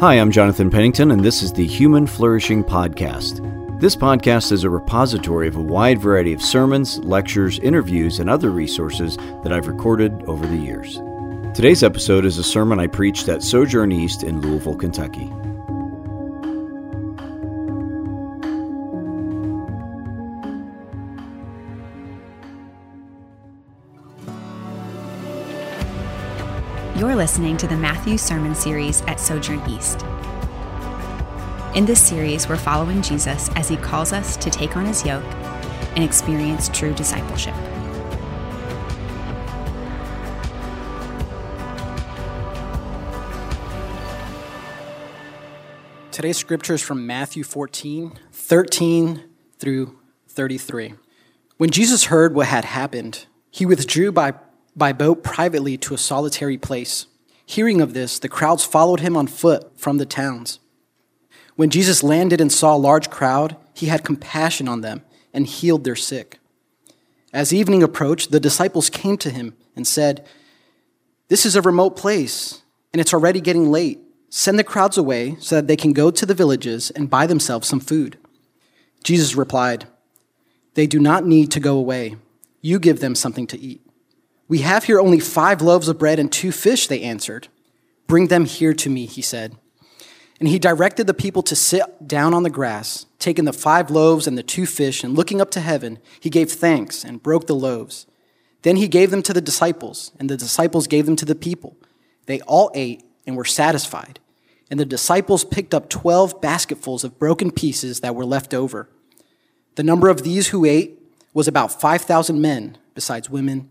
Hi, I'm Jonathan Pennington, and this is the Human Flourishing Podcast. This podcast is a repository of a wide variety of sermons, lectures, interviews, and other resources that I've recorded over the years. Today's episode is a sermon I preached at Sojourn East in Louisville, Kentucky. You're listening to the Matthew Sermon Series at Sojourn East. In this series, we're following Jesus as he calls us to take on his yoke and experience true discipleship. Today's scripture is from Matthew 14, 13 through 33. When Jesus heard what had happened, he withdrew by by boat privately to a solitary place. Hearing of this, the crowds followed him on foot from the towns. When Jesus landed and saw a large crowd, he had compassion on them and healed their sick. As evening approached, the disciples came to him and said, This is a remote place, and it's already getting late. Send the crowds away so that they can go to the villages and buy themselves some food. Jesus replied, They do not need to go away. You give them something to eat. We have here only five loaves of bread and two fish, they answered. Bring them here to me, he said. And he directed the people to sit down on the grass, taking the five loaves and the two fish, and looking up to heaven, he gave thanks and broke the loaves. Then he gave them to the disciples, and the disciples gave them to the people. They all ate and were satisfied. And the disciples picked up twelve basketfuls of broken pieces that were left over. The number of these who ate was about 5,000 men, besides women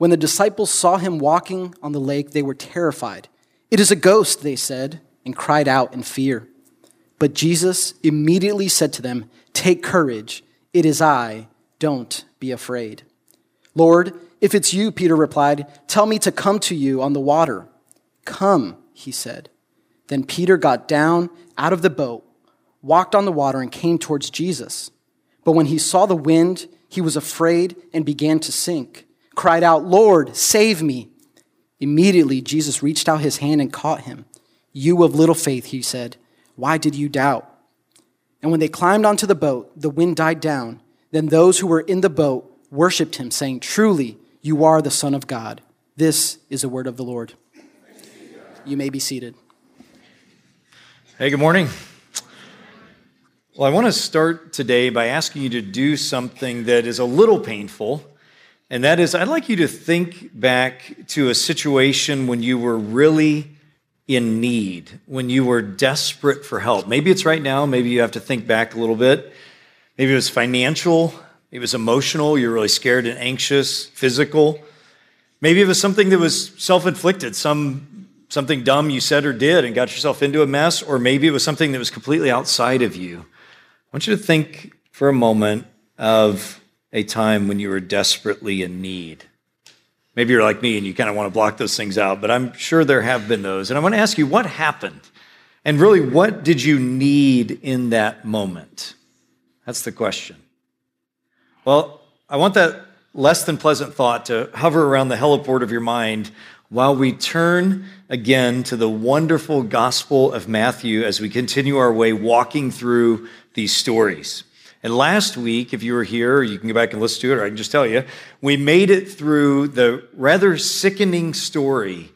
When the disciples saw him walking on the lake, they were terrified. It is a ghost, they said, and cried out in fear. But Jesus immediately said to them, Take courage, it is I, don't be afraid. Lord, if it's you, Peter replied, tell me to come to you on the water. Come, he said. Then Peter got down out of the boat, walked on the water, and came towards Jesus. But when he saw the wind, he was afraid and began to sink cried out, Lord, save me. Immediately, Jesus reached out his hand and caught him. You of little faith, he said, why did you doubt? And when they climbed onto the boat, the wind died down. Then those who were in the boat worshiped him, saying, Truly, you are the Son of God. This is the word of the Lord. You may be seated. Hey, good morning. Well, I want to start today by asking you to do something that is a little painful and that is, I'd like you to think back to a situation when you were really in need, when you were desperate for help. Maybe it's right now, maybe you have to think back a little bit. Maybe it was financial, it was emotional, you're really scared and anxious, physical. Maybe it was something that was self inflicted, some, something dumb you said or did and got yourself into a mess, or maybe it was something that was completely outside of you. I want you to think for a moment of a time when you were desperately in need? Maybe you're like me and you kind of want to block those things out, but I'm sure there have been those. And I want to ask you what happened? And really, what did you need in that moment? That's the question. Well, I want that less than pleasant thought to hover around the heliport of your mind while we turn again to the wonderful Gospel of Matthew as we continue our way walking through these stories. And last week, if you were here, you can go back and listen to it, or I can just tell you, we made it through the rather sickening story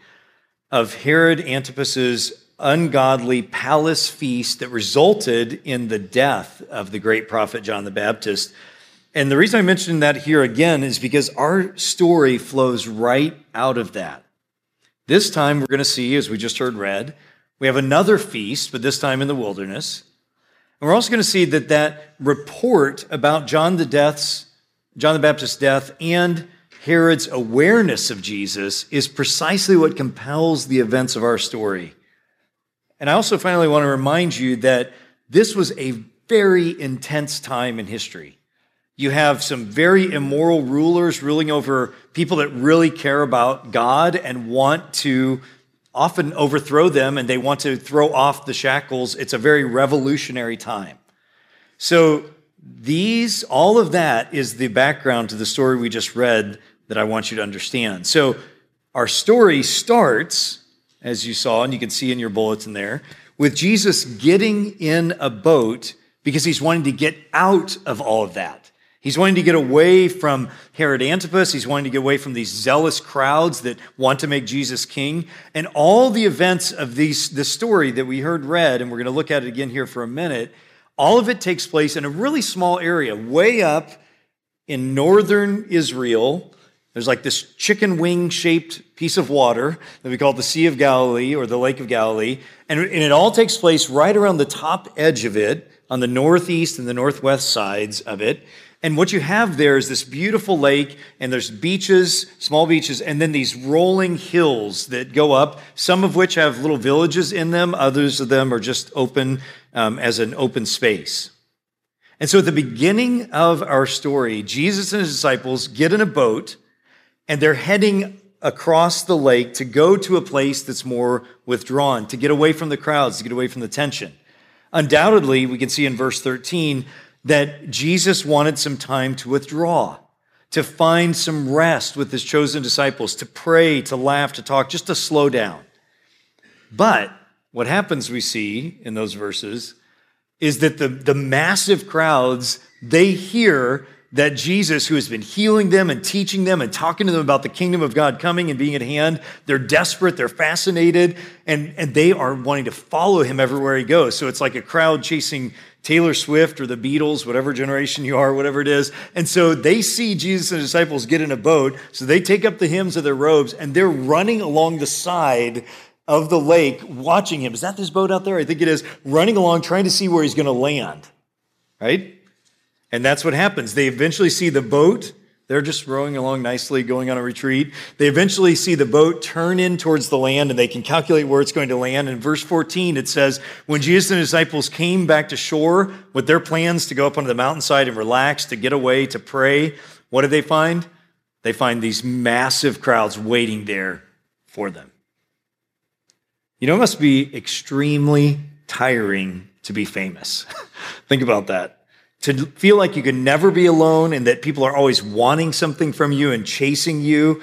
of Herod Antipas's ungodly palace feast that resulted in the death of the great prophet John the Baptist. And the reason I mention that here again is because our story flows right out of that. This time we're going to see, as we just heard read, we have another feast, but this time in the wilderness. And we're also going to see that that report about John the death's, John the Baptist's death and Herod's awareness of Jesus is precisely what compels the events of our story. And I also finally want to remind you that this was a very intense time in history. You have some very immoral rulers ruling over people that really care about God and want to often overthrow them and they want to throw off the shackles. It's a very revolutionary time. So, these, all of that is the background to the story we just read that I want you to understand. So, our story starts, as you saw, and you can see in your bulletin there, with Jesus getting in a boat because he's wanting to get out of all of that. He's wanting to get away from Herod Antipas. He's wanting to get away from these zealous crowds that want to make Jesus king. And all the events of these, this story that we heard read, and we're going to look at it again here for a minute, all of it takes place in a really small area, way up in northern Israel. There's like this chicken wing shaped piece of water that we call the Sea of Galilee or the Lake of Galilee. And, and it all takes place right around the top edge of it on the northeast and the northwest sides of it. And what you have there is this beautiful lake, and there's beaches, small beaches, and then these rolling hills that go up, some of which have little villages in them, others of them are just open um, as an open space. And so at the beginning of our story, Jesus and his disciples get in a boat, and they're heading across the lake to go to a place that's more withdrawn, to get away from the crowds, to get away from the tension. Undoubtedly, we can see in verse 13 that Jesus wanted some time to withdraw, to find some rest with his chosen disciples, to pray, to laugh, to talk, just to slow down. But what happens, we see in those verses, is that the, the massive crowds, they hear that Jesus, who has been healing them and teaching them and talking to them about the kingdom of God coming and being at hand, they're desperate, they're fascinated, and, and they are wanting to follow him everywhere he goes. So it's like a crowd chasing Taylor Swift or the Beatles, whatever generation you are, whatever it is. And so they see Jesus and disciples get in a boat. So they take up the hems of their robes and they're running along the side of the lake watching him. Is that this boat out there? I think it is. Running along, trying to see where he's going to land. Right? And that's what happens. They eventually see the boat they're just rowing along nicely, going on a retreat. They eventually see the boat turn in towards the land and they can calculate where it's going to land. In verse 14, it says, When Jesus and his disciples came back to shore with their plans to go up onto the mountainside and relax, to get away, to pray, what did they find? They find these massive crowds waiting there for them. You know, it must be extremely tiring to be famous. Think about that to feel like you can never be alone and that people are always wanting something from you and chasing you,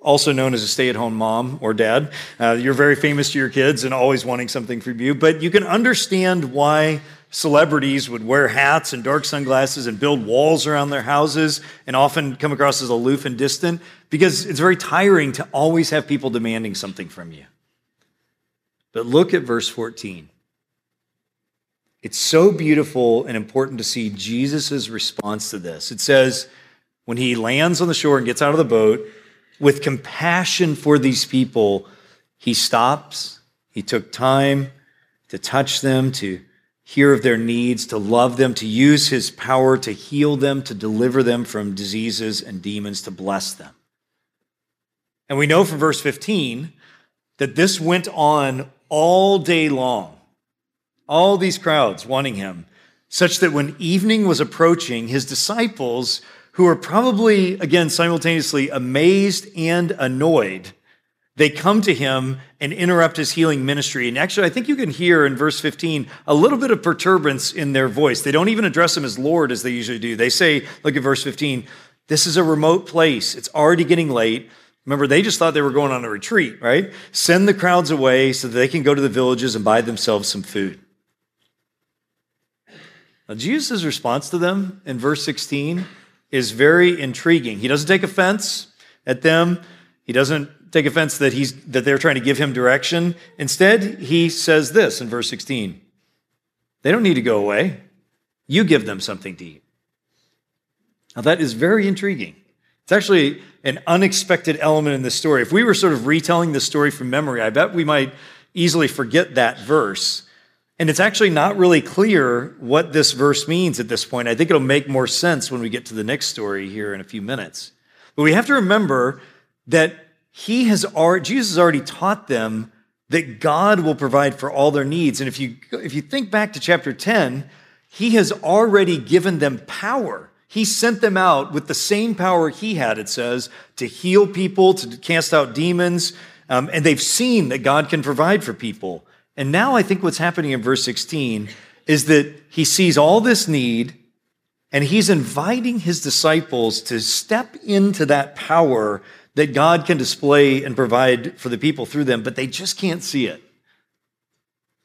also known as a stay at home mom or dad. Uh, you're very famous to your kids and always wanting something from you, but you can understand why celebrities would wear hats and dark sunglasses and build walls around their houses and often come across as aloof and distant because it's very tiring to always have people demanding something from you. But look at verse 14. It's so beautiful and important to see Jesus' response to this. It says, when he lands on the shore and gets out of the boat, with compassion for these people, he stops. He took time to touch them, to hear of their needs, to love them, to use his power to heal them, to deliver them from diseases and demons, to bless them. And we know from verse 15 that this went on all day long all these crowds wanting him, such that when evening was approaching, his disciples, who were probably, again, simultaneously amazed and annoyed, they come to him and interrupt his healing ministry. And actually, I think you can hear in verse 15 a little bit of perturbance in their voice. They don't even address him as Lord as they usually do. They say, look at verse 15, this is a remote place. It's already getting late. Remember, they just thought they were going on a retreat, right? Send the crowds away so that they can go to the villages and buy themselves some food. Now, Jesus' response to them in verse 16 is very intriguing. He doesn't take offense at them. He doesn't take offense that he's that they're trying to give him direction. Instead, he says this in verse 16. They don't need to go away. You give them something to eat. Now that is very intriguing. It's actually an unexpected element in the story. If we were sort of retelling the story from memory, I bet we might easily forget that verse. And it's actually not really clear what this verse means at this point. I think it'll make more sense when we get to the next story here in a few minutes. But we have to remember that he has already, Jesus has already taught them that God will provide for all their needs. And if you, if you think back to chapter 10, he has already given them power. He sent them out with the same power he had, it says, to heal people, to cast out demons. Um, and they've seen that God can provide for people. And now I think what's happening in verse 16 is that he sees all this need and he's inviting his disciples to step into that power that God can display and provide for the people through them, but they just can't see it.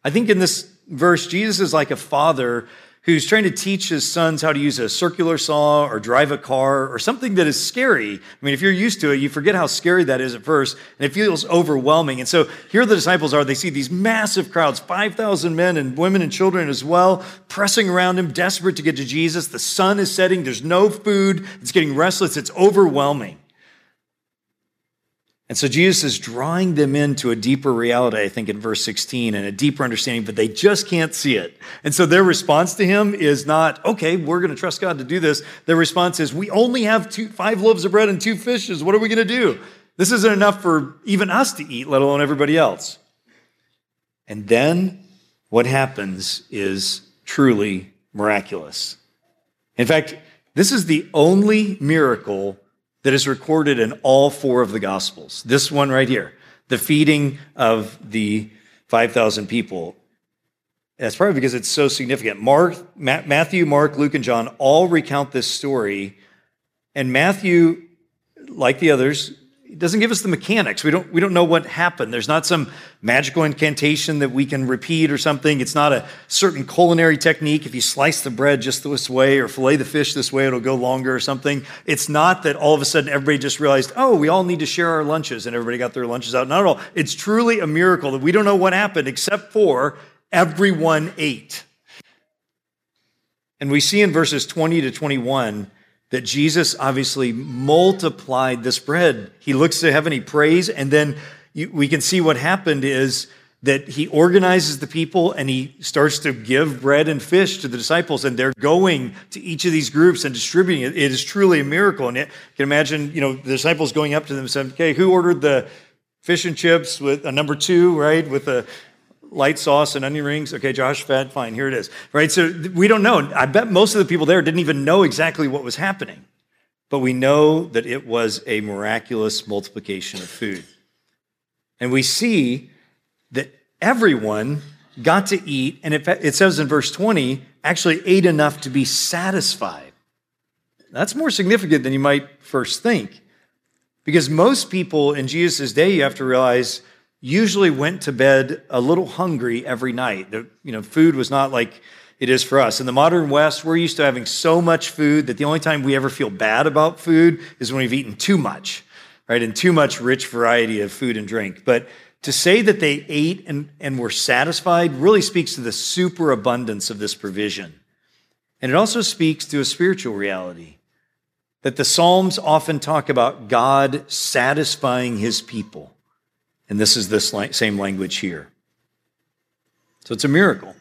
I think in this verse, Jesus is like a father who's trying to teach his sons how to use a circular saw or drive a car or something that is scary. I mean, if you're used to it, you forget how scary that is at first, and it feels overwhelming. And so here the disciples are. They see these massive crowds, 5,000 men and women and children as well, pressing around him, desperate to get to Jesus. The sun is setting, there's no food, it's getting restless, it's overwhelming. And so Jesus is drawing them into a deeper reality, I think, in verse 16 and a deeper understanding, but they just can't see it. And so their response to him is not, okay, we're going to trust God to do this. Their response is, we only have two, five loaves of bread and two fishes. What are we going to do? This isn't enough for even us to eat, let alone everybody else. And then what happens is truly miraculous. In fact, this is the only miracle that is recorded in all four of the Gospels. This one right here, the feeding of the 5,000 people. That's probably because it's so significant. Mark, Matthew, Mark, Luke, and John all recount this story. And Matthew, like the others, it doesn't give us the mechanics. We don't, we don't know what happened. There's not some magical incantation that we can repeat or something. It's not a certain culinary technique. If you slice the bread just this way or fillet the fish this way, it'll go longer or something. It's not that all of a sudden everybody just realized, oh, we all need to share our lunches and everybody got their lunches out. Not at all. It's truly a miracle that we don't know what happened except for everyone ate. And we see in verses 20 to 21 that Jesus obviously multiplied this bread. He looks to heaven, he prays, and then you, we can see what happened is that he organizes the people and he starts to give bread and fish to the disciples, and they're going to each of these groups and distributing it. It is truly a miracle. And you can imagine, you know, the disciples going up to them and saying, Okay, who ordered the fish and chips with a number two, right? With a light sauce and onion rings. Okay, Josh fed, fine, here it is. Right? So we don't know. I bet most of the people there didn't even know exactly what was happening. But we know that it was a miraculous multiplication of food. And we see that everyone got to eat, and it says in verse 20, actually ate enough to be satisfied. That's more significant than you might first think. Because most people in Jesus' day, you have to realize, usually went to bed a little hungry every night. The, you know, food was not like it is for us. In the modern West, we're used to having so much food that the only time we ever feel bad about food is when we've eaten too much, right? And too much rich variety of food and drink. But to say that they ate and, and were satisfied really speaks to the superabundance of this provision. And it also speaks to a spiritual reality that the Psalms often talk about God satisfying his people. And this is the same language here. So it's a miracle.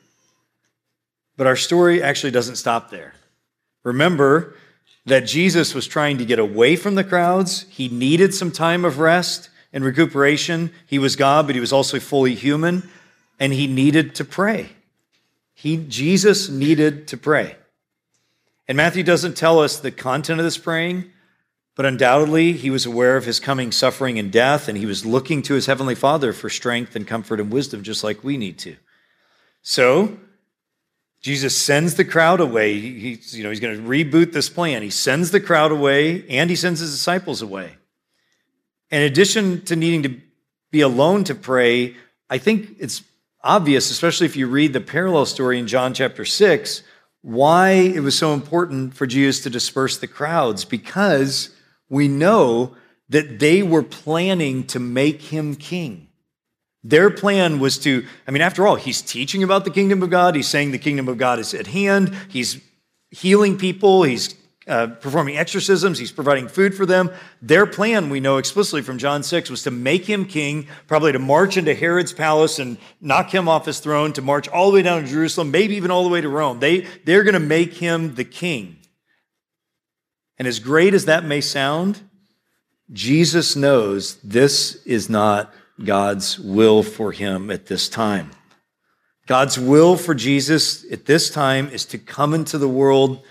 But our story actually doesn't stop there. Remember that Jesus was trying to get away from the crowds. He needed some time of rest and recuperation. He was God, but he was also fully human, and he needed to pray. He, Jesus needed to pray. And Matthew doesn't tell us the content of this praying, but undoubtedly, he was aware of his coming suffering and death, and he was looking to his heavenly Father for strength and comfort and wisdom, just like we need to. So, Jesus sends the crowd away. He's, you know, he's going to reboot this plan. He sends the crowd away, and he sends his disciples away. In addition to needing to be alone to pray, I think it's obvious, especially if you read the parallel story in John chapter 6, why it was so important for Jesus to disperse the crowds. Because we know that they were planning to make him king. Their plan was to, I mean, after all, he's teaching about the kingdom of God. He's saying the kingdom of God is at hand. He's healing people. He's uh, performing exorcisms. He's providing food for them. Their plan, we know explicitly from John 6, was to make him king, probably to march into Herod's palace and knock him off his throne, to march all the way down to Jerusalem, maybe even all the way to Rome. They, they're going to make him the king. And as great as that may sound, Jesus knows this is not God's will for him at this time. God's will for Jesus at this time is to come into the world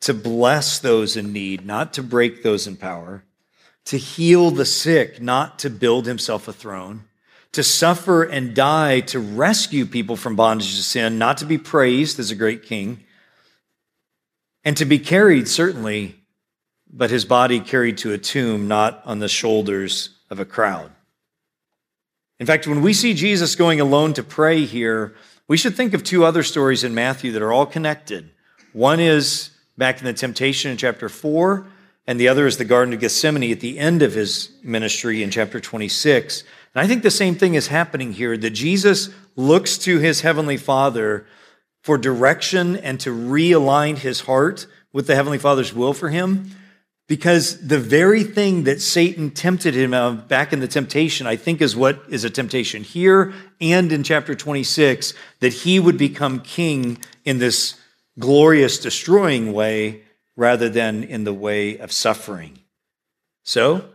to bless those in need, not to break those in power, to heal the sick, not to build himself a throne, to suffer and die to rescue people from bondage to sin, not to be praised as a great king, and to be carried, certainly, but his body carried to a tomb, not on the shoulders of a crowd. In fact, when we see Jesus going alone to pray here, we should think of two other stories in Matthew that are all connected. One is back in the temptation in chapter 4, and the other is the Garden of Gethsemane at the end of his ministry in chapter 26. And I think the same thing is happening here that Jesus looks to his heavenly Father for direction and to realign his heart with the heavenly Father's will for him. Because the very thing that Satan tempted him of back in the temptation, I think is what is a temptation here and in chapter 26, that he would become king in this glorious destroying way rather than in the way of suffering. So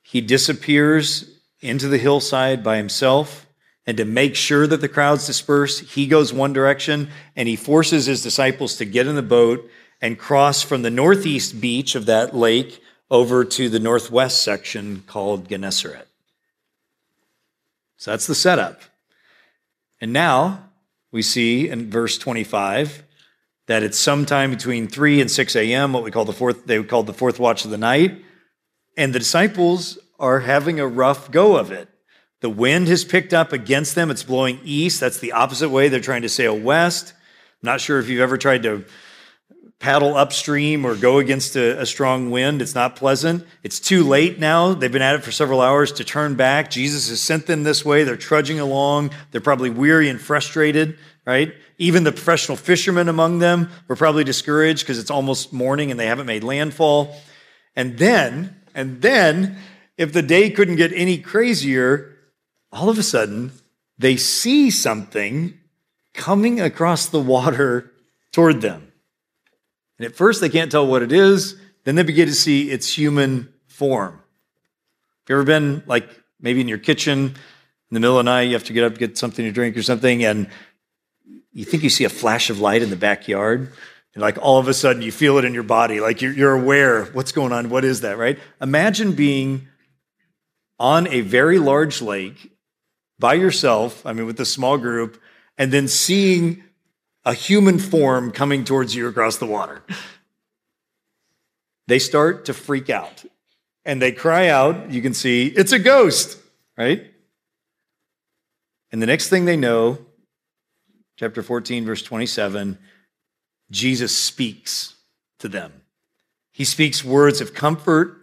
he disappears into the hillside by himself. And to make sure that the crowds disperse, he goes one direction and he forces his disciples to get in the boat and cross from the northeast beach of that lake over to the northwest section called Gennesaret. So that's the setup. And now we see in verse 25 that it's sometime between 3 and 6 a.m., what we call the fourth, they called the fourth watch of the night. And the disciples are having a rough go of it. The wind has picked up against them. It's blowing east. That's the opposite way. They're trying to sail west. I'm not sure if you've ever tried to paddle upstream or go against a, a, strong wind. It's not pleasant. It's too late now. They've been at it for several hours to turn back. Jesus has sent them this way. They're trudging along. They're probably weary and frustrated, right? Even the professional fishermen among them were probably discouraged because it's almost morning and they haven't made landfall. And then, and then, if the day couldn't get any crazier, all of a sudden they see something coming across the water toward them. And at first, they can't tell what it is. Then they begin to see its human form. Have you ever been like maybe in your kitchen in the middle of the night, you have to get up, get something to drink or something, and you think you see a flash of light in the backyard? And like all of a sudden, you feel it in your body, like you're, you're aware what's going on. What is that, right? Imagine being on a very large lake by yourself, I mean, with a small group, and then seeing a human form coming towards you across the water. They start to freak out and they cry out. You can see it's a ghost, right? And the next thing they know, chapter 14, verse 27, Jesus speaks to them. He speaks words of comfort,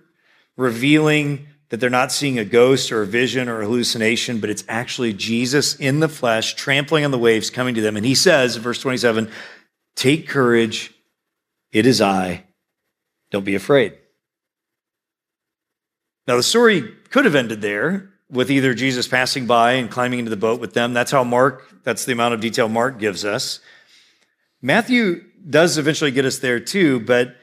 revealing that they're not seeing a ghost or a vision or a hallucination, but it's actually Jesus in the flesh, trampling on the waves, coming to them. And he says, verse 27, Take courage, it is I, don't be afraid. Now, the story could have ended there with either Jesus passing by and climbing into the boat with them. That's how Mark, that's the amount of detail Mark gives us. Matthew does eventually get us there too, but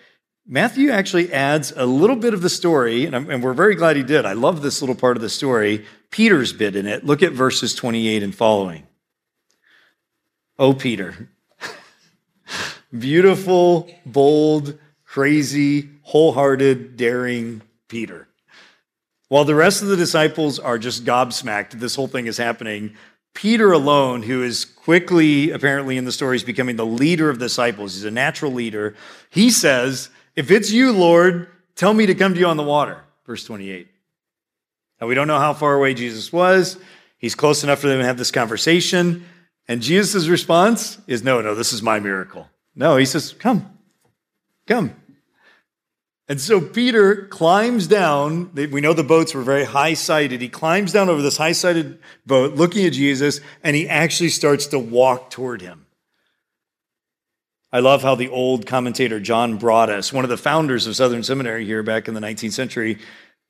Matthew actually adds a little bit of the story, and, we're very glad he did. I love this little part of the story, Peter's bit in it. Look at verses 28 and following. Oh, Peter. Beautiful, bold, crazy, wholehearted, daring Peter. While the rest of the disciples are just gobsmacked, this whole thing is happening. Peter alone, who is quickly, apparently in the story, is becoming the leader of the disciples, he's a natural leader. He says, if it's you, Lord, tell me to come to you on the water. Verse 28. Now, we don't know how far away Jesus was. He's close enough for them to have this conversation. And Jesus' response is, No, no, this is my miracle. No, he says, Come, come. And so Peter climbs down. We know the boats were very high sided. He climbs down over this high sided boat, looking at Jesus, and he actually starts to walk toward him. I love how the old commentator John Broadus, one of the founders of Southern Seminary here back in the 19th century,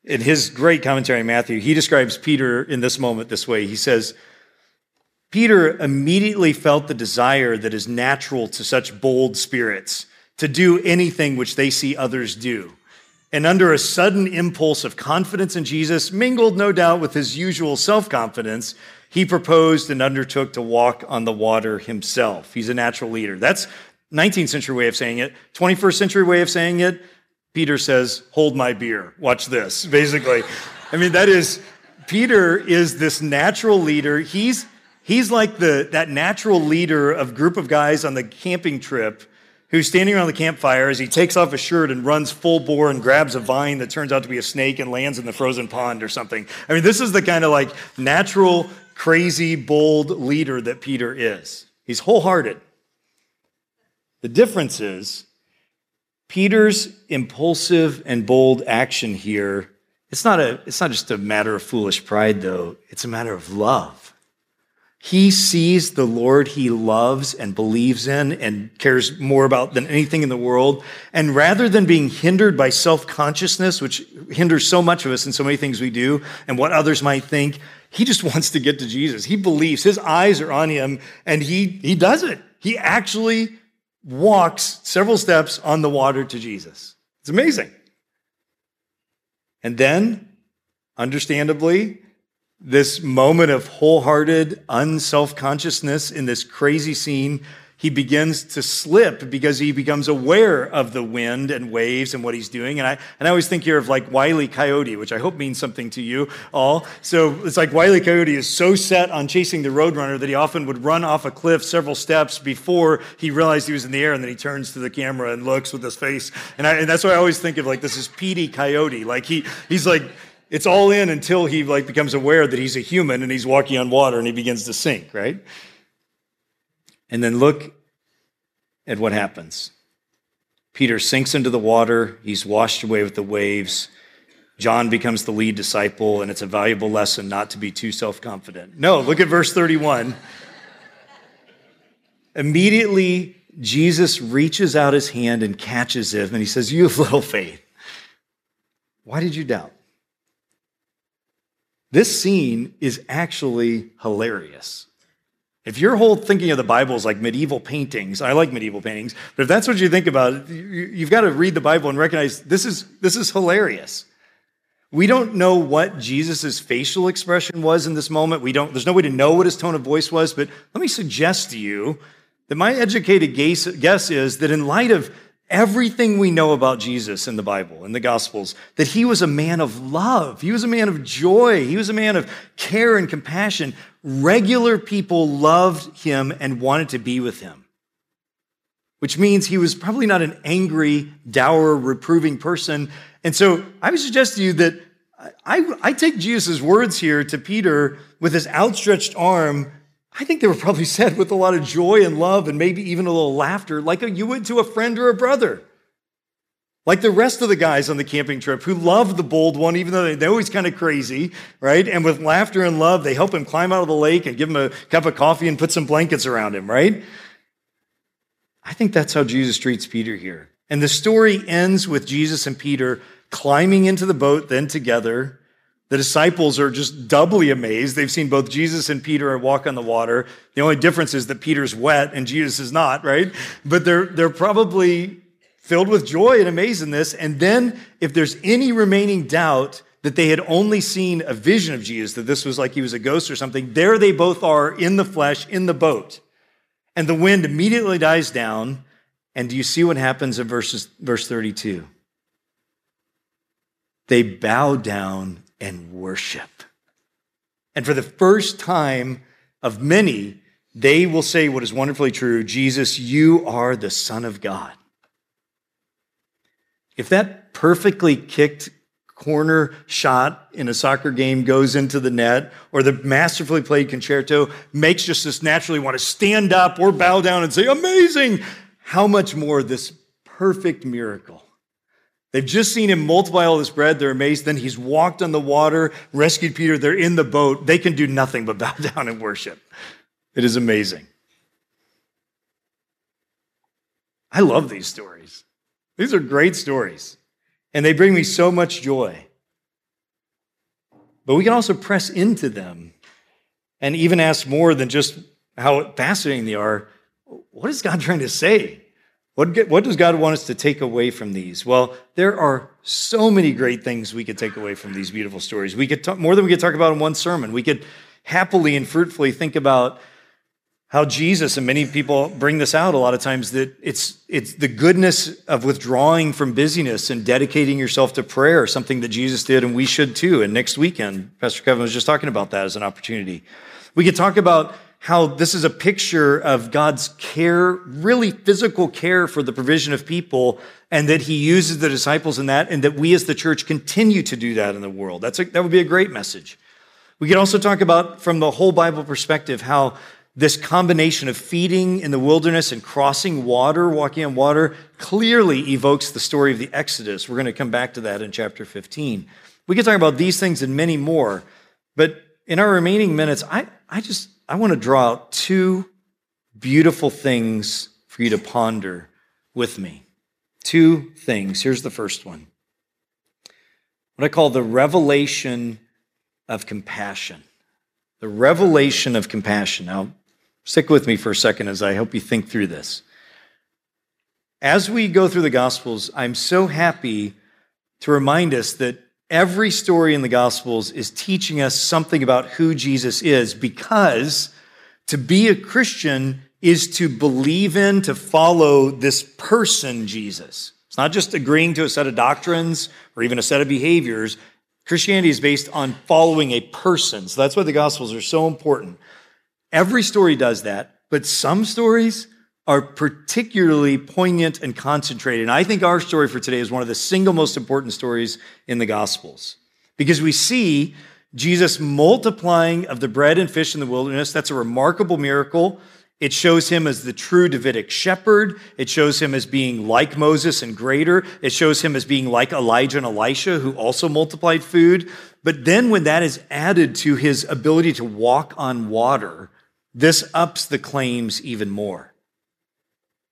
in his great commentary on Matthew, he describes Peter in this moment this way. He says, Peter immediately felt the desire that is natural to such bold spirits to do anything which they see others do. And under a sudden impulse of confidence in Jesus, mingled no doubt with his usual self confidence, he proposed and undertook to walk on the water himself. He's a natural leader. That's 19th century way of saying it. 21st century way of saying it, Peter says, Hold my beer. Watch this, basically. I mean, that is, Peter is this natural leader. He's, he's like the, that natural leader of group of guys on the camping trip who's standing around the campfire as he takes off his shirt and runs full bore and grabs a vine that turns out to be a snake and lands in the frozen pond or something. I mean, this is the kind of like natural, crazy, bold leader that Peter is. He's wholehearted. The difference is Peter's impulsive and bold action here, it's not, a, it's not just a matter of foolish pride, though, it's a matter of love. He sees the Lord he loves and believes in and cares more about than anything in the world. And rather than being hindered by self consciousness, which hinders so much of us in so many things we do and what others might think, he just wants to get to Jesus. He believes his eyes are on him and he, he does it. He actually walks several steps on the water to Jesus. It's amazing. And then, understandably, this moment of wholehearted unself consciousness in this crazy scene, he begins to slip because he becomes aware of the wind and waves and what he's doing. And I, and I always think here of like Wiley. Coyote, which I hope means something to you all. So it's like Wiley. Coyote is so set on chasing the roadrunner that he often would run off a cliff several steps before he realized he was in the air. And then he turns to the camera and looks with his face. And, I, and that's why I always think of like this is Petey Coyote. Like he, he's like, it's all in until he like becomes aware that he's a human and he's walking on water and he begins to sink, right? And then look at what happens. Peter sinks into the water, he's washed away with the waves. John becomes the lead disciple, and it's a valuable lesson not to be too self confident. No, look at verse 31. Immediately, Jesus reaches out his hand and catches him, and he says, You have little faith. Why did you doubt? This scene is actually hilarious. If your whole thinking of the Bible is like medieval paintings, I like medieval paintings, but if that's what you think about, you've got to read the Bible and recognize this is, this is hilarious. We don't know what Jesus' facial expression was in this moment. We don't, there's no way to know what his tone of voice was, but let me suggest to you that my educated guess is that in light of everything we know about Jesus in the Bible, in the Gospels, that he was a man of love. He was a man of joy. He was a man of care and compassion. Regular people loved him and wanted to be with him, which means he was probably not an angry, dour, reproving person. And so I would suggest to you that I, I take Jesus' words here to Peter with his outstretched arm I think they were probably said with a lot of joy and love and maybe even a little laughter, like you would to a friend or a brother. Like the rest of the guys on the camping trip who loved the bold one, even though they know he's kind of crazy, right? And with laughter and love, they help him climb out of the lake and give him a cup of coffee and put some blankets around him, right? I think that's how Jesus treats Peter here. And the story ends with Jesus and Peter climbing into the boat, then together, the disciples are just doubly amazed. They've seen both Jesus and Peter walk on the water. The only difference is that Peter's wet and Jesus is not, right? But they're, they're probably filled with joy and amazedness. And then, if there's any remaining doubt that they had only seen a vision of Jesus, that this was like he was a ghost or something, there they both are in the flesh, in the boat. And the wind immediately dies down. And do you see what happens in verses, verse 32? They bow down and worship. And for the first time of many, they will say what is wonderfully true Jesus, you are the Son of God. If that perfectly kicked corner shot in a soccer game goes into the net, or the masterfully played concerto makes just us naturally want to stand up or bow down and say, Amazing! How much more this perfect miracle They've just seen him multiply all this bread. They're amazed. Then he's walked on the water, rescued Peter. They're in the boat. They can do nothing but bow down and worship. It is amazing. I love these stories. These are great stories, and they bring me so much joy. But we can also press into them and even ask more than just how fascinating they are. What is God trying to say? What, what does God want us to take away from these? Well, there are so many great things we could take away from these beautiful stories. We could talk more than we could talk about in one sermon. We could happily and fruitfully think about how Jesus and many people bring this out a lot of times that it's it's the goodness of withdrawing from busyness and dedicating yourself to prayer, something that Jesus did and we should too. And next weekend, Pastor Kevin was just talking about that as an opportunity. We could talk about how this is a picture of God's care, really physical care for the provision of people, and that He uses the disciples in that, and that we as the church continue to do that in the world. That's a, that would be a great message. We could also talk about, from the whole Bible perspective, how this combination of feeding in the wilderness and crossing water, walking on water, clearly evokes the story of the Exodus. We're going to come back to that in chapter 15. We could talk about these things and many more, but in our remaining minutes, I, I just I want to draw out two beautiful things for you to ponder with me. Two things. Here's the first one what I call the revelation of compassion. The revelation of compassion. Now, stick with me for a second as I help you think through this. As we go through the Gospels, I'm so happy to remind us that Every story in the Gospels is teaching us something about who Jesus is because to be a Christian is to believe in, to follow this person, Jesus. It's not just agreeing to a set of doctrines or even a set of behaviors. Christianity is based on following a person. So that's why the Gospels are so important. Every story does that, but some stories are particularly poignant and concentrated. And I think our story for today is one of the single most important stories in the Gospels because we see Jesus multiplying of the bread and fish in the wilderness. That's a remarkable miracle. It shows him as the true Davidic shepherd. It shows him as being like Moses and greater. It shows him as being like Elijah and Elisha, who also multiplied food. But then, when that is added to his ability to walk on water, this ups the claims even more.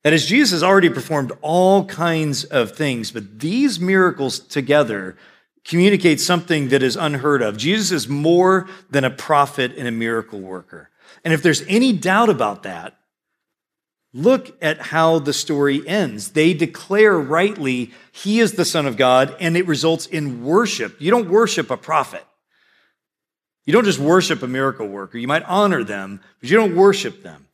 That is, Jesus has already performed all kinds of things, but these miracles together communicate something that is unheard of. Jesus is more than a prophet and a miracle worker. And if there's any doubt about that, look at how the story ends. They declare rightly, He is the Son of God, and it results in worship. You don't worship a prophet. You don't just worship a miracle worker. You might honor them, but you don't worship them.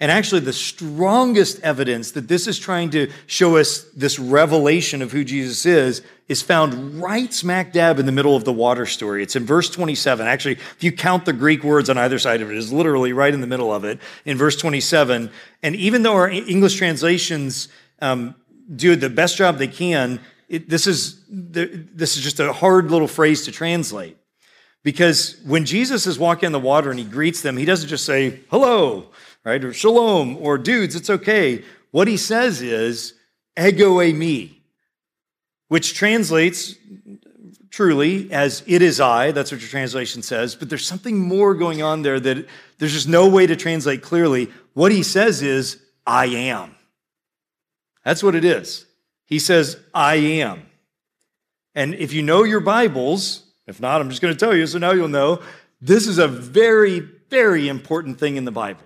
And actually, the strongest evidence that this is trying to show us this revelation of who Jesus is is found right smack dab in the middle of the water story. It's in verse 27. Actually, if you count the Greek words on either side of it, it is literally right in the middle of it in verse 27. And even though our English translations um, do the best job they can, it, this, is, this is just a hard little phrase to translate. Because when Jesus is walking in the water and he greets them, he doesn't just say, hello right? Or shalom, or dudes, it's okay. What he says is, ego eimi which translates truly as it is I. That's what your translation says. But there's something more going on there that there's just no way to translate clearly. What he says is, I am. That's what it is. He says, I am. And if you know your Bibles, if not, I'm just going to tell you, so now you'll know, this is a very, very important thing in the Bible.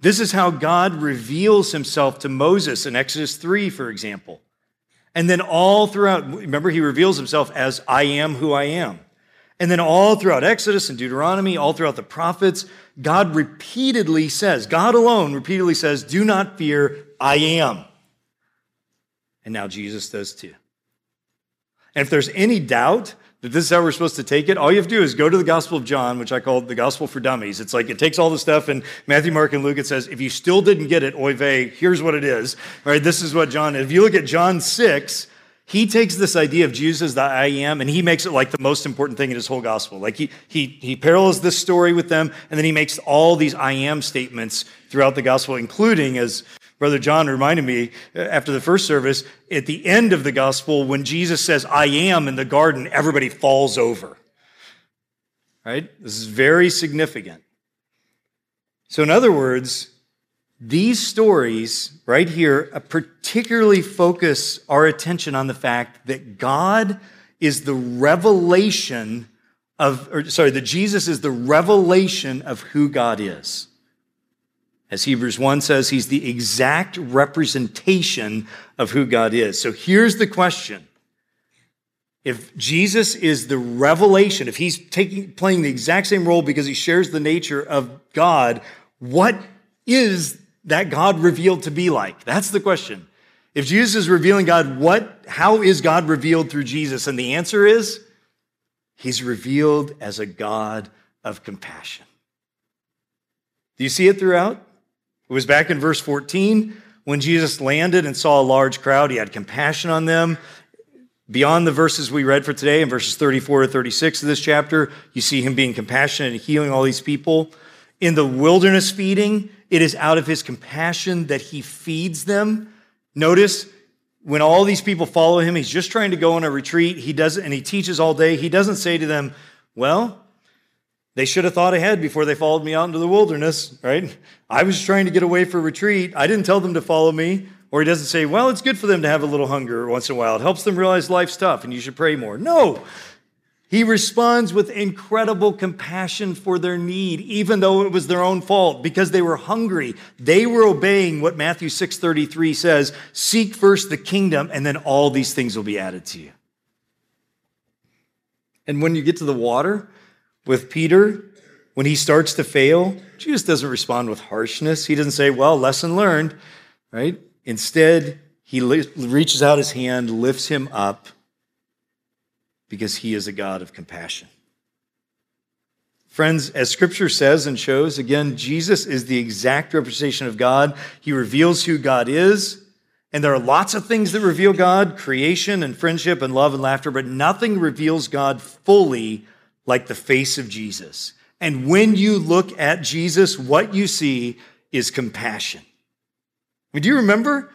This is how God reveals himself to Moses in Exodus 3, for example. And then all throughout, remember, he reveals himself as I am who I am. And then all throughout Exodus and Deuteronomy, all throughout the prophets, God repeatedly says, God alone repeatedly says, Do not fear, I am. And now Jesus does too. And if there's any doubt that this is how we're supposed to take it, all you have to do is go to the Gospel of John, which I call the Gospel for Dummies. It's like it takes all the stuff in Matthew, Mark, and Luke. It says, if you still didn't get it, oy vey, here's what it is. All right, this is what John, if you look at John 6, he takes this idea of Jesus as the I am and he makes it like the most important thing in his whole gospel. Like he, he, he parallels this story with them and then he makes all these I am statements throughout the gospel, including as Brother John reminded me uh, after the first service, at the end of the gospel, when Jesus says, I am in the garden, everybody falls over. Right? This is very significant. So, in other words, these stories right here uh, particularly focus our attention on the fact that God is the revelation of, or sorry, that Jesus is the revelation of who God is. As Hebrews 1 says, he's the exact representation of who God is. So here's the question. If Jesus is the revelation, if he's taking, playing the exact same role because he shares the nature of God, what is that God revealed to be like? That's the question. If Jesus is revealing God, what, how is God revealed through Jesus? And the answer is, he's revealed as a God of compassion. Do you see it throughout? It was back in verse 14 when Jesus landed and saw a large crowd. He had compassion on them. Beyond the verses we read for today, in verses 34 to 36 of this chapter, you see him being compassionate and healing all these people. In the wilderness feeding, it is out of his compassion that he feeds them. Notice when all these people follow him, he's just trying to go on a retreat. He doesn't, and he teaches all day. He doesn't say to them, Well, they should have thought ahead before they followed me out into the wilderness, right? I was trying to get away for retreat. I didn't tell them to follow me. Or he doesn't say, well, it's good for them to have a little hunger once in a while. It helps them realize life's tough and you should pray more. No. He responds with incredible compassion for their need, even though it was their own fault, because they were hungry. They were obeying what Matthew 6:33 says, seek first the kingdom, and then all these things will be added to you. And when you get to the water, with Peter, when he starts to fail, Jesus doesn't respond with harshness. He doesn't say, Well, lesson learned, right? Instead, he reaches out his hand, lifts him up, because he is a God of compassion. Friends, as scripture says and shows, again, Jesus is the exact representation of God. He reveals who God is. And there are lots of things that reveal God creation and friendship and love and laughter, but nothing reveals God fully like the face of Jesus. And when you look at Jesus, what you see is compassion. I mean, do you remember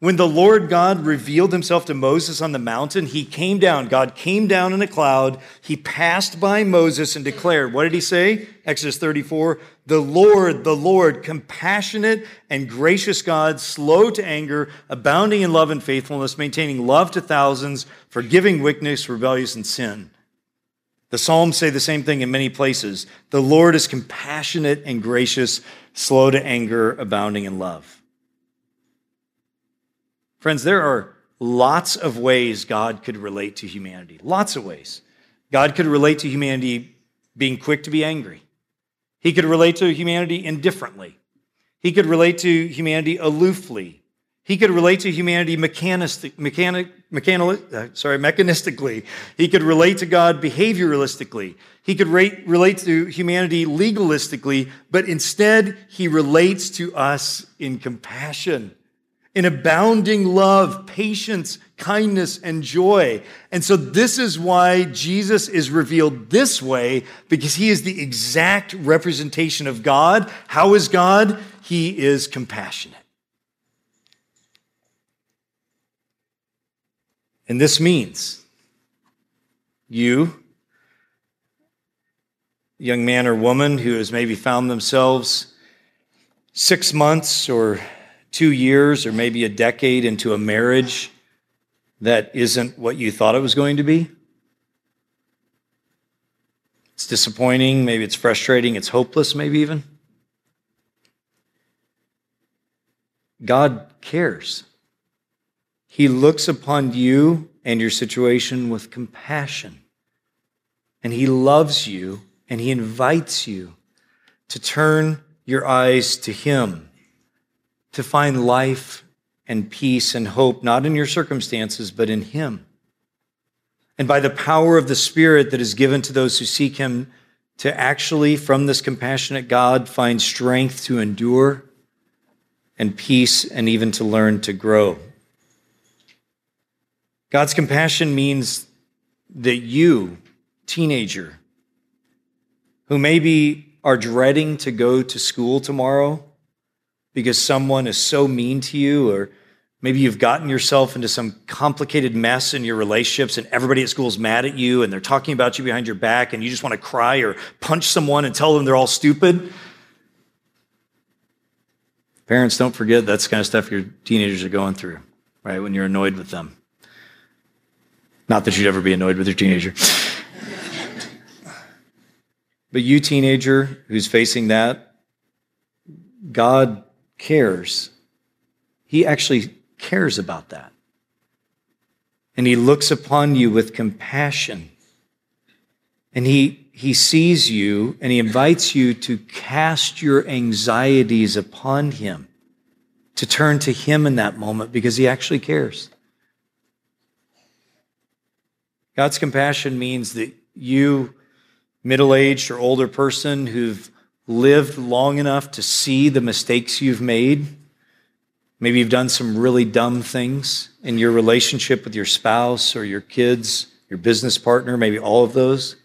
when the Lord God revealed himself to Moses on the mountain? He came down, God came down in a cloud. He passed by Moses and declared, what did he say? Exodus 34 The Lord, the Lord, compassionate and gracious God, slow to anger, abounding in love and faithfulness, maintaining love to thousands, forgiving wickedness, rebellious, and sin. The Psalms say the same thing in many places. The Lord is compassionate and gracious, slow to anger, abounding in love. Friends, there are lots of ways God could relate to humanity. Lots of ways. God could relate to humanity being quick to be angry. He could relate to humanity indifferently. He could relate to humanity aloofly. He could relate to humanity uh, mechanistically. He could relate to God behavioralistically. He could relate to humanity legalistically, but instead he relates to us in compassion, in abounding love, patience, kindness, and joy. And so this is why Jesus is revealed this way, because he is the exact representation of God. How is God? He is compassionate. And this means you, young man or woman who has maybe found themselves six months or two years or maybe a decade into a marriage that isn't what you thought it was going to be. It's disappointing, maybe it's frustrating, it's hopeless, maybe even. God cares. He looks upon you and your situation with compassion. And He loves you and He invites you to turn your eyes to Him, to find life and peace and hope, not in your circumstances, but in Him. And by the power of the Spirit that is given to those who seek Him, to actually, from this compassionate God, find strength to endure and peace and even to learn to grow. God's compassion means that you, teenager, who maybe are dreading to go to school tomorrow because someone is so mean to you, or maybe you've gotten yourself into some complicated mess in your relationships and everybody at school is mad at you and they're talking about you behind your back and you just want to cry or punch someone and tell them they're all stupid. Parents, don't forget that's the kind of stuff your teenagers are going through, right? When you're annoyed with them. Not that you'd ever be annoyed with your teenager. but you, teenager, who's facing that, God cares. He actually cares about that. And he looks upon you with compassion. And he, he sees you and he invites you to cast your anxieties upon him, to turn to him in that moment because he actually cares. God's compassion means that you, middle aged or older person who've lived long enough to see the mistakes you've made, maybe you've done some really dumb things in your relationship with your spouse or your kids, your business partner, maybe all of those.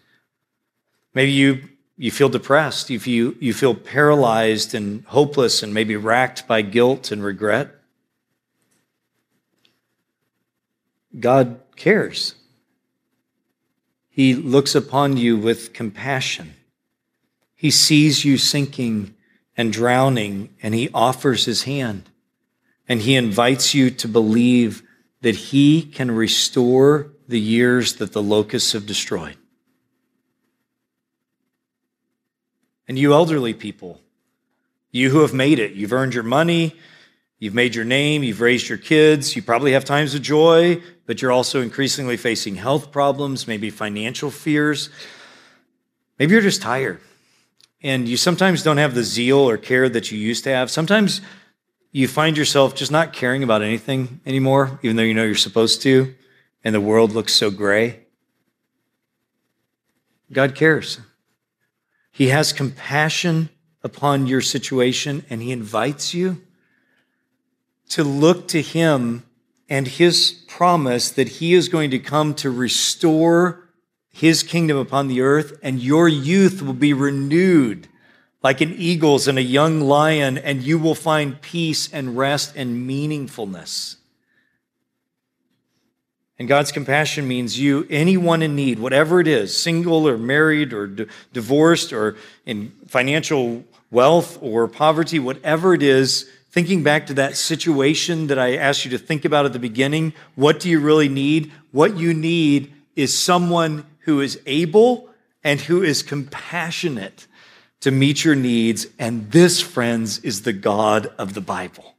Maybe you, you feel depressed, you feel, you feel paralyzed and hopeless and maybe racked by guilt and regret. God cares. He looks upon you with compassion. He sees you sinking and drowning, and he offers his hand. And he invites you to believe that he can restore the years that the locusts have destroyed. And you elderly people, you who have made it, you've earned your money, You've made your name, you've raised your kids, you probably have times of joy, but you're also increasingly facing health problems, maybe financial fears. Maybe you're just tired and you sometimes don't have the zeal or care that you used to have. Sometimes you find yourself just not caring about anything anymore, even though you know you're supposed to, and the world looks so gray. God cares. He has compassion upon your situation and He invites you to look to him and his promise that he is going to come to restore his kingdom upon the earth, and your youth will be renewed like an eagle's and a young lion, and you will find peace and rest and meaningfulness. And God's compassion means you, anyone in need, whatever it is, single or married or d- divorced or in financial wealth or poverty, whatever it is, thinking back to that situation that I asked you to think about at the beginning, what do you really need? What you need is someone who is able and who is compassionate to meet your needs. And this, friends, is the God of the Bible.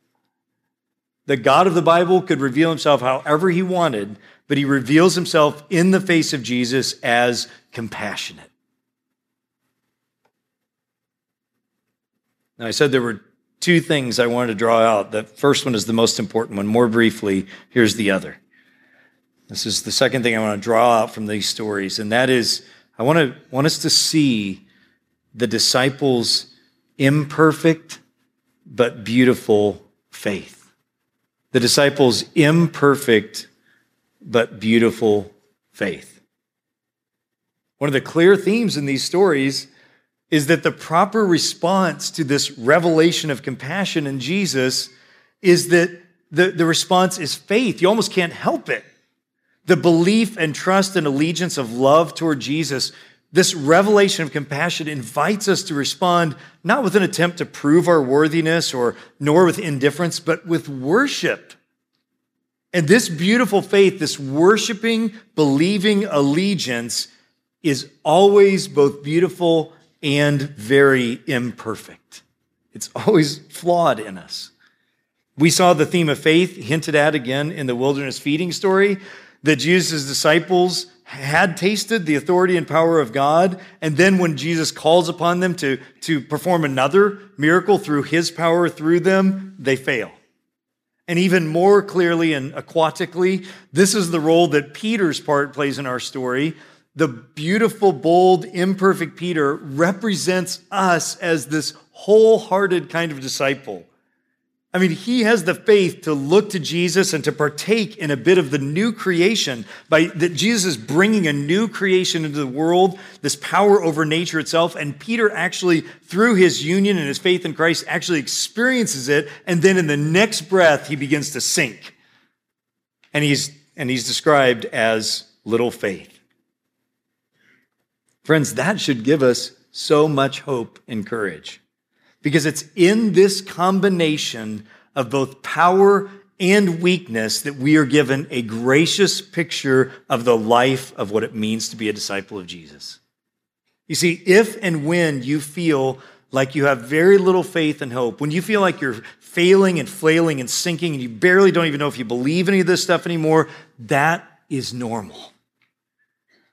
The God of the Bible could reveal himself however he wanted, but he reveals himself in the face of Jesus as compassionate. Now, I said there were two things I wanted to draw out. The first one is the most important one. More briefly, here's the other. This is the second thing I want to draw out from these stories, and that is I want to want us to see the disciples' imperfect but beautiful faith. The disciples' imperfect but beautiful faith. One of the clear themes in these stories is that the proper response to this revelation of compassion in Jesus is that the, the response is faith. You almost can't help it. The belief and trust and allegiance of love toward Jesus, this revelation of compassion invites us to respond not with an attempt to prove our worthiness or nor with indifference, but with worship. And this beautiful faith, this worshiping, believing allegiance is always both beautiful and very imperfect. It's always flawed in us. We saw the theme of faith hinted at again in the wilderness feeding story that Jesus' disciples had tasted the authority and power of God. And then when Jesus calls upon them to, to perform another miracle through his power through them, they fail. And even more clearly and aquatically, this is the role that Peter's part plays in our story the beautiful, bold, imperfect Peter represents us as this wholehearted kind of disciple. I mean, he has the faith to look to Jesus and to partake in a bit of the new creation by that Jesus is bringing a new creation into the world, this power over nature itself. And Peter actually, through his union and his faith in Christ, actually experiences it. And then in the next breath, he begins to sink. And he's, and he's described as little faith. Friends, that should give us so much hope and courage because it's in this combination of both power and weakness that we are given a gracious picture of the life of what it means to be a disciple of Jesus. You see, if and when you feel like you have very little faith and hope, when you feel like you're failing and flailing and sinking and you barely don't even know if you believe any of this stuff anymore, that is normal.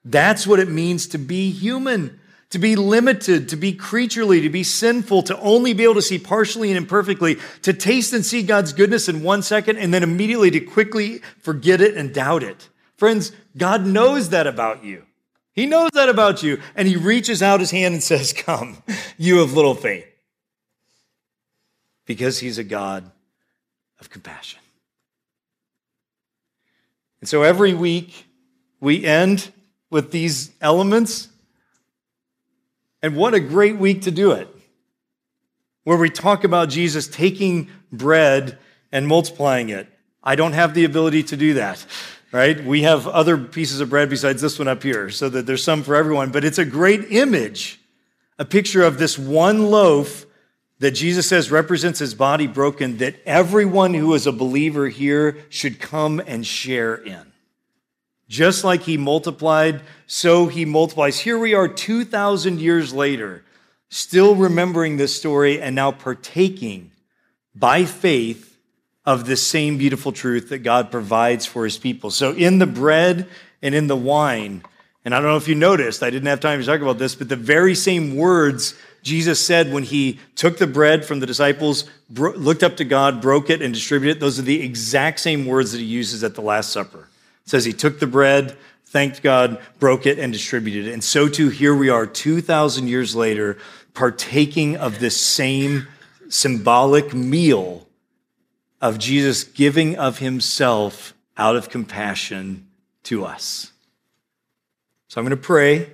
That's what it means to be human, to be limited, to be creaturely, to be sinful, to only be able to see partially and imperfectly, to taste and see God's goodness in one second and then immediately to quickly forget it and doubt it. Friends, God knows that about you. He knows that about you, and He reaches out His hand and says, Come, you of little faith. Because He's a God of compassion. And so every week we end with these elements. And what a great week to do it, where we talk about Jesus taking bread and multiplying it. I don't have the ability to do that, right? We have other pieces of bread besides this one up here, so that there's some for everyone, but it's a great image, a picture of this one loaf that Jesus says represents his body broken, that everyone who is a believer here should come and share in. Just like he multiplied, so he multiplies. Here we are 2,000 years later, still remembering this story and now partaking by faith of the same beautiful truth that God provides for his people. So in the bread and in the wine, and I don't know if you noticed, I didn't have time to talk about this, but the very same words Jesus said when he took the bread from the disciples, bro- looked up to God, broke it, and distributed it, those are the exact same words that he uses at the Last Supper. Says he took the bread, thanked God, broke it, and distributed it. And so too, here we are 2,000 years later, partaking of this same symbolic meal of Jesus giving of himself out of compassion to us. So I'm going to pray.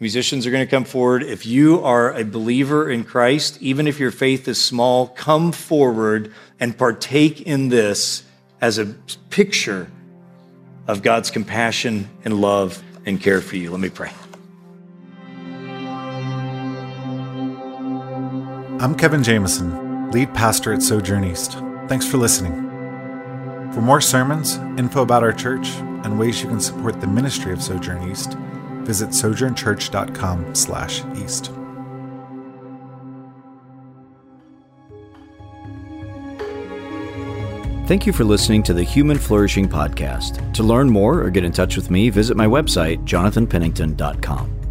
Musicians are going to come forward. If you are a believer in Christ, even if your faith is small, come forward and partake in this as a picture of God's compassion and love and care for you. Let me pray. I'm Kevin Jameson, lead pastor at Sojourn East. Thanks for listening. For more sermons, info about our church, and ways you can support the ministry of Sojourn East, visit sojournchurch.com/east. Thank you for listening to the Human Flourishing Podcast. To learn more or get in touch with me, visit my website, jonathanpennington.com.